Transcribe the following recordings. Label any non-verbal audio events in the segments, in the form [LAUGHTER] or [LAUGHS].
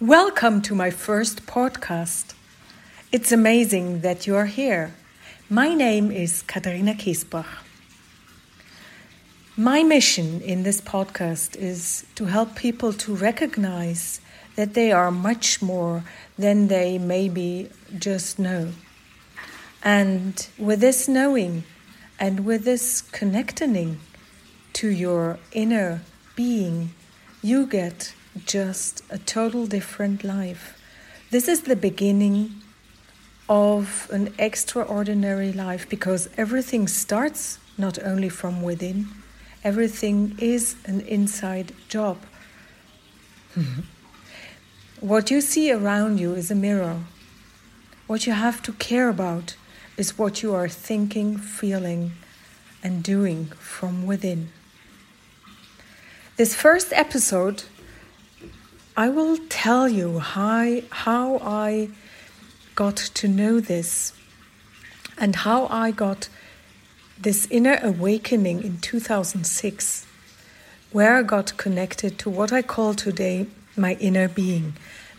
Welcome to my first podcast. It's amazing that you are here. My name is Katharina Kiesbach. My mission in this podcast is to help people to recognize that they are much more than they maybe just know. And with this knowing and with this connecting to your inner being, you get just a total different life. This is the beginning of an extraordinary life because everything starts not only from within, everything is an inside job. [LAUGHS] what you see around you is a mirror. What you have to care about is what you are thinking, feeling, and doing from within. This first episode I will tell you how, how I got to know this and how I got this inner awakening in 2006, where I got connected to what I call today my inner being,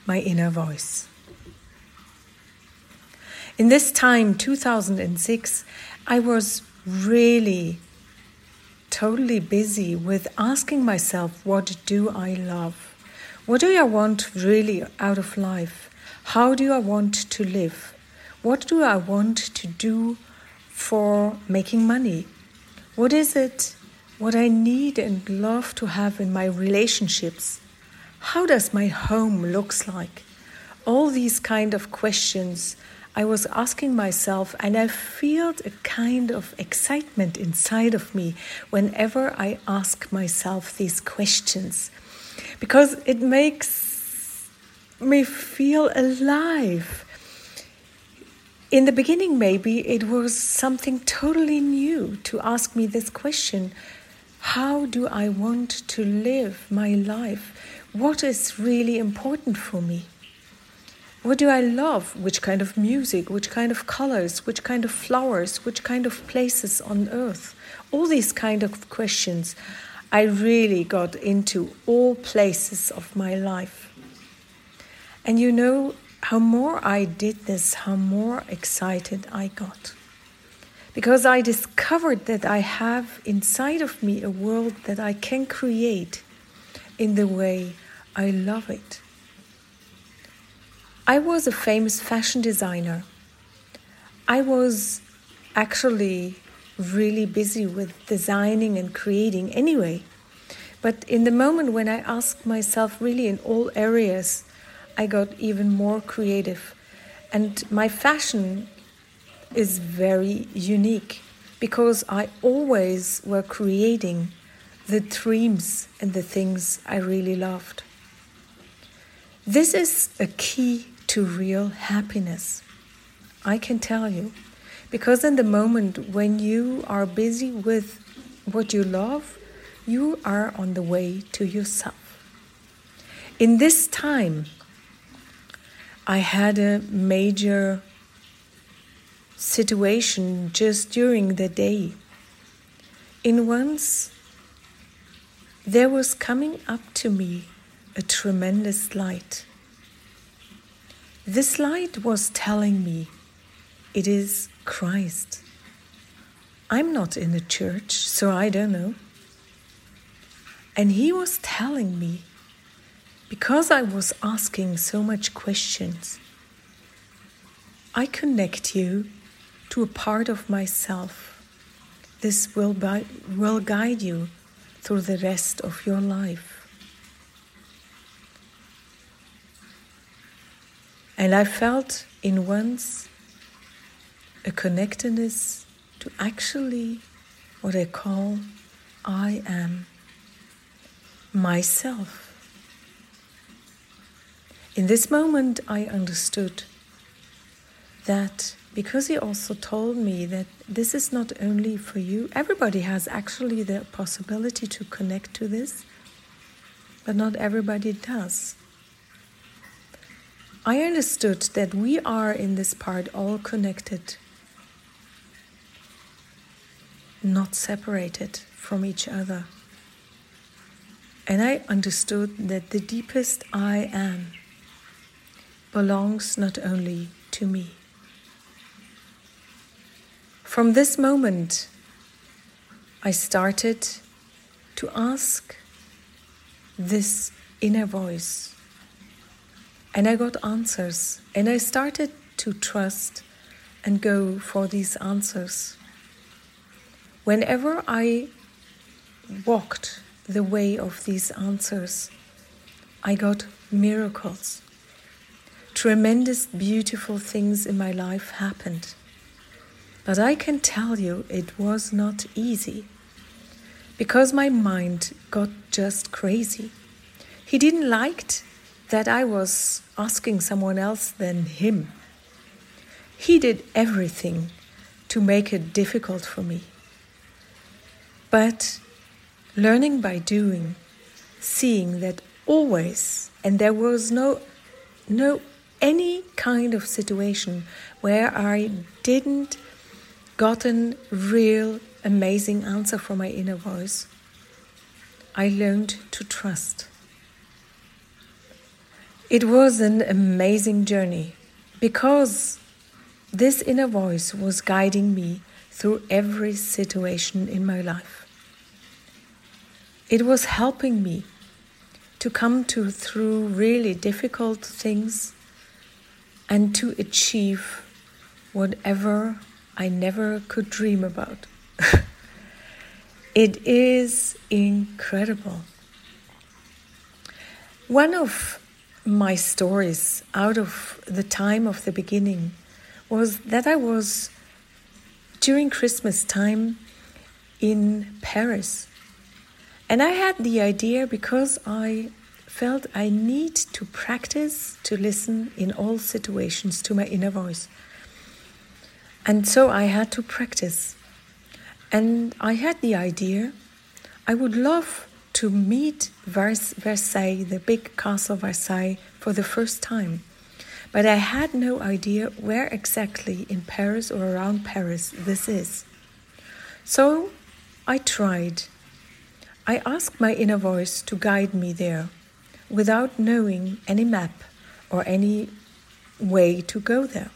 my inner voice. In this time, 2006, I was really totally busy with asking myself, what do I love? What do I want really out of life? How do I want to live? What do I want to do for making money? What is it what I need and love to have in my relationships? How does my home looks like? All these kind of questions I was asking myself and I feel a kind of excitement inside of me whenever I ask myself these questions because it makes me feel alive. In the beginning, maybe it was something totally new to ask me this question How do I want to live my life? What is really important for me? What do I love? Which kind of music? Which kind of colors? Which kind of flowers? Which kind of places on earth? All these kind of questions I really got into all places of my life. And you know, how more I did this, how more excited I got. Because I discovered that I have inside of me a world that I can create in the way I love it. I was a famous fashion designer. I was actually really busy with designing and creating anyway. But in the moment when I asked myself, really in all areas, I got even more creative. And my fashion is very unique because I always were creating the dreams and the things I really loved. This is a key to real happiness. I can tell you. Because in the moment when you are busy with what you love, you are on the way to yourself. In this time, I had a major situation just during the day. In once, there was coming up to me a tremendous light. This light was telling me it is Christ. I'm not in the church, so I don't know. And he was telling me, because I was asking so much questions, I connect you to a part of myself. This will, bi- will guide you through the rest of your life. And I felt in once a connectedness to actually what I call I am myself. In this moment, I understood that because he also told me that this is not only for you, everybody has actually the possibility to connect to this, but not everybody does. I understood that we are in this part all connected not separated from each other. And I understood that the deepest I am belongs not only to me. From this moment, I started to ask this inner voice. And I got answers. And I started to trust and go for these answers. Whenever I walked the way of these answers, I got miracles. Tremendous, beautiful things in my life happened. But I can tell you it was not easy because my mind got just crazy. He didn't like that I was asking someone else than him. He did everything to make it difficult for me. But learning by doing, seeing that always, and there was no, no any kind of situation where I didn't gotten real amazing answer from my inner voice. I learned to trust. It was an amazing journey because this inner voice was guiding me through every situation in my life. It was helping me to come to through really difficult things and to achieve whatever I never could dream about. [LAUGHS] it is incredible. One of my stories out of the time of the beginning was that I was during Christmas time in Paris. And I had the idea because I felt I need to practice to listen in all situations to my inner voice. And so I had to practice. And I had the idea I would love to meet Versailles, the big castle Versailles, for the first time. But I had no idea where exactly in Paris or around Paris this is. So I tried. I asked my inner voice to guide me there without knowing any map or any way to go there.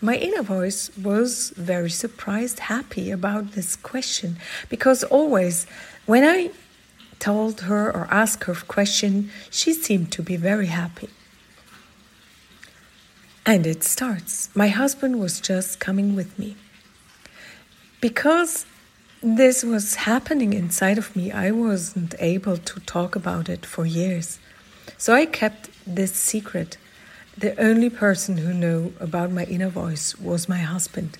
My inner voice was very surprised, happy about this question, because always when I told her or asked her a question, she seemed to be very happy. And it starts. My husband was just coming with me. Because this was happening inside of me, I wasn't able to talk about it for years. So I kept this secret the only person who knew about my inner voice was my husband.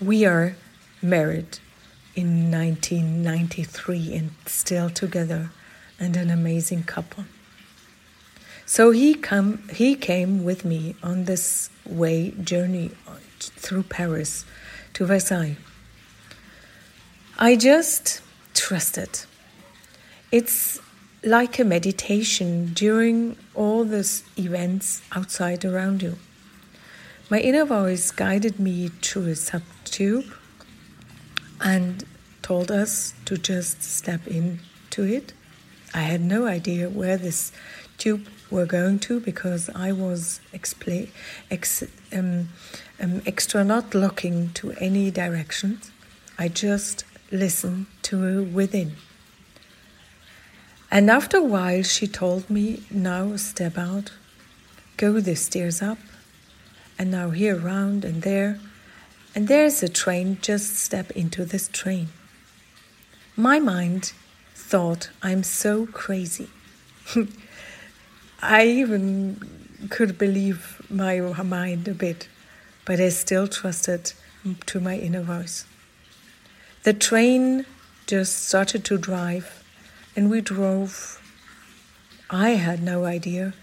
We are married in 1993 and still together and an amazing couple. So he come he came with me on this way journey through Paris to Versailles. I just trusted. It's like a meditation during all these events outside around you. My inner voice guided me through a sub tube and told us to just step into it. I had no idea where this tube were going to because I was expla- ex- um, um, extra not looking to any directions. I just listened to within. And after a while, she told me, now step out, go the stairs up, and now here, round and there. And there's a train, just step into this train. My mind thought, I'm so crazy. [LAUGHS] I even could believe my mind a bit, but I still trusted to my inner voice. The train just started to drive and we drove. I had no idea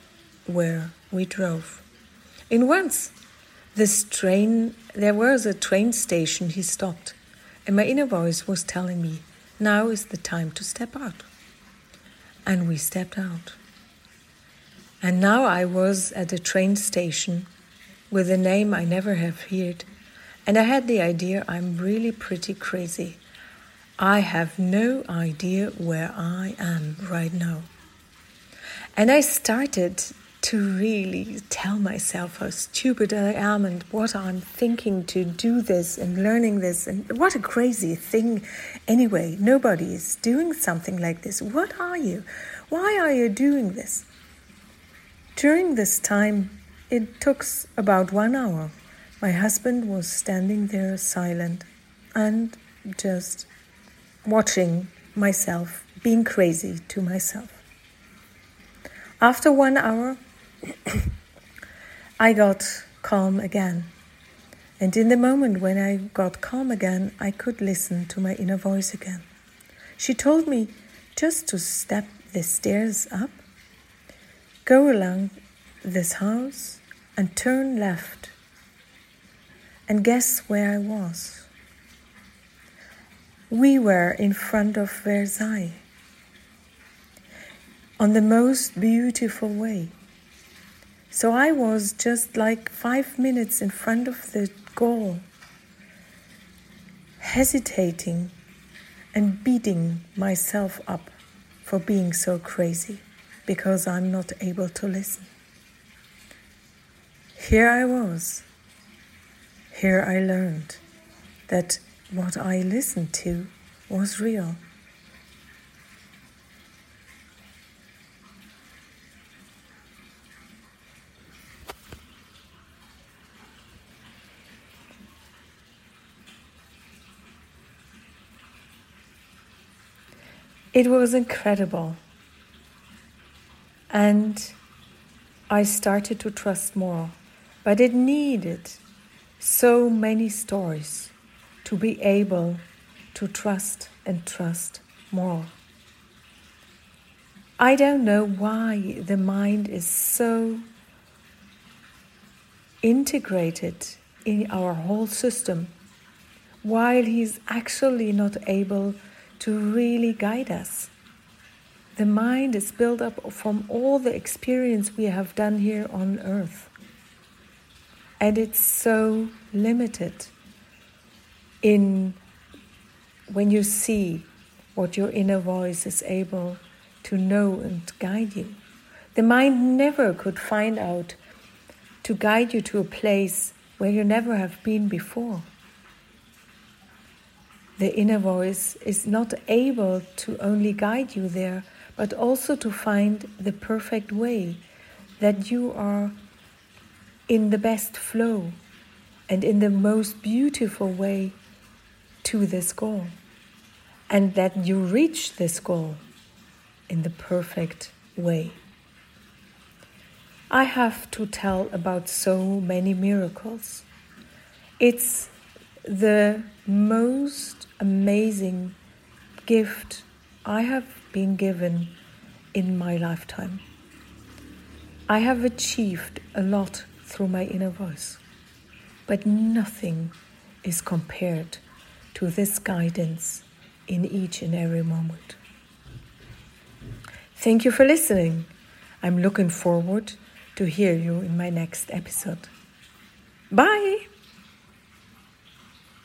where we drove. In once, this train, there was a train station, he stopped, and my inner voice was telling me, now is the time to step out. And we stepped out. And now I was at a train station with a name I never have heard, and I had the idea I'm really pretty crazy. I have no idea where I am right now. And I started to really tell myself how stupid I am and what I'm thinking to do this and learning this. And what a crazy thing. Anyway, nobody is doing something like this. What are you? Why are you doing this? During this time, it took about one hour. My husband was standing there silent and just watching myself, being crazy to myself. After one hour, [COUGHS] I got calm again. And in the moment when I got calm again, I could listen to my inner voice again. She told me just to step the stairs up, go along this house, and turn left. And guess where I was? We were in front of Versailles on the most beautiful way. So I was just like five minutes in front of the goal, hesitating and beating myself up for being so crazy because I'm not able to listen. Here I was. Here I learned that what I listened to was real. It was incredible. And I started to trust more. But it needed so many stories to be able to trust and trust more. I don't know why the mind is so integrated in our whole system while he's actually not able to really guide us. The mind is built up from all the experience we have done here on earth. And it's so limited in when you see what your inner voice is able to know and guide you. The mind never could find out to guide you to a place where you never have been before the inner voice is not able to only guide you there, but also to find the perfect way that you are in the best flow and in the most beautiful way to this goal, and that you reach this goal in the perfect way. I have to tell about so many miracles. It's the most amazing gift I have been given in my lifetime. I have achieved a lot through my inner voice, but nothing is compared to this guidance in each and every moment. Thank you for listening. I'm looking forward to hear you in my next episode. Bye.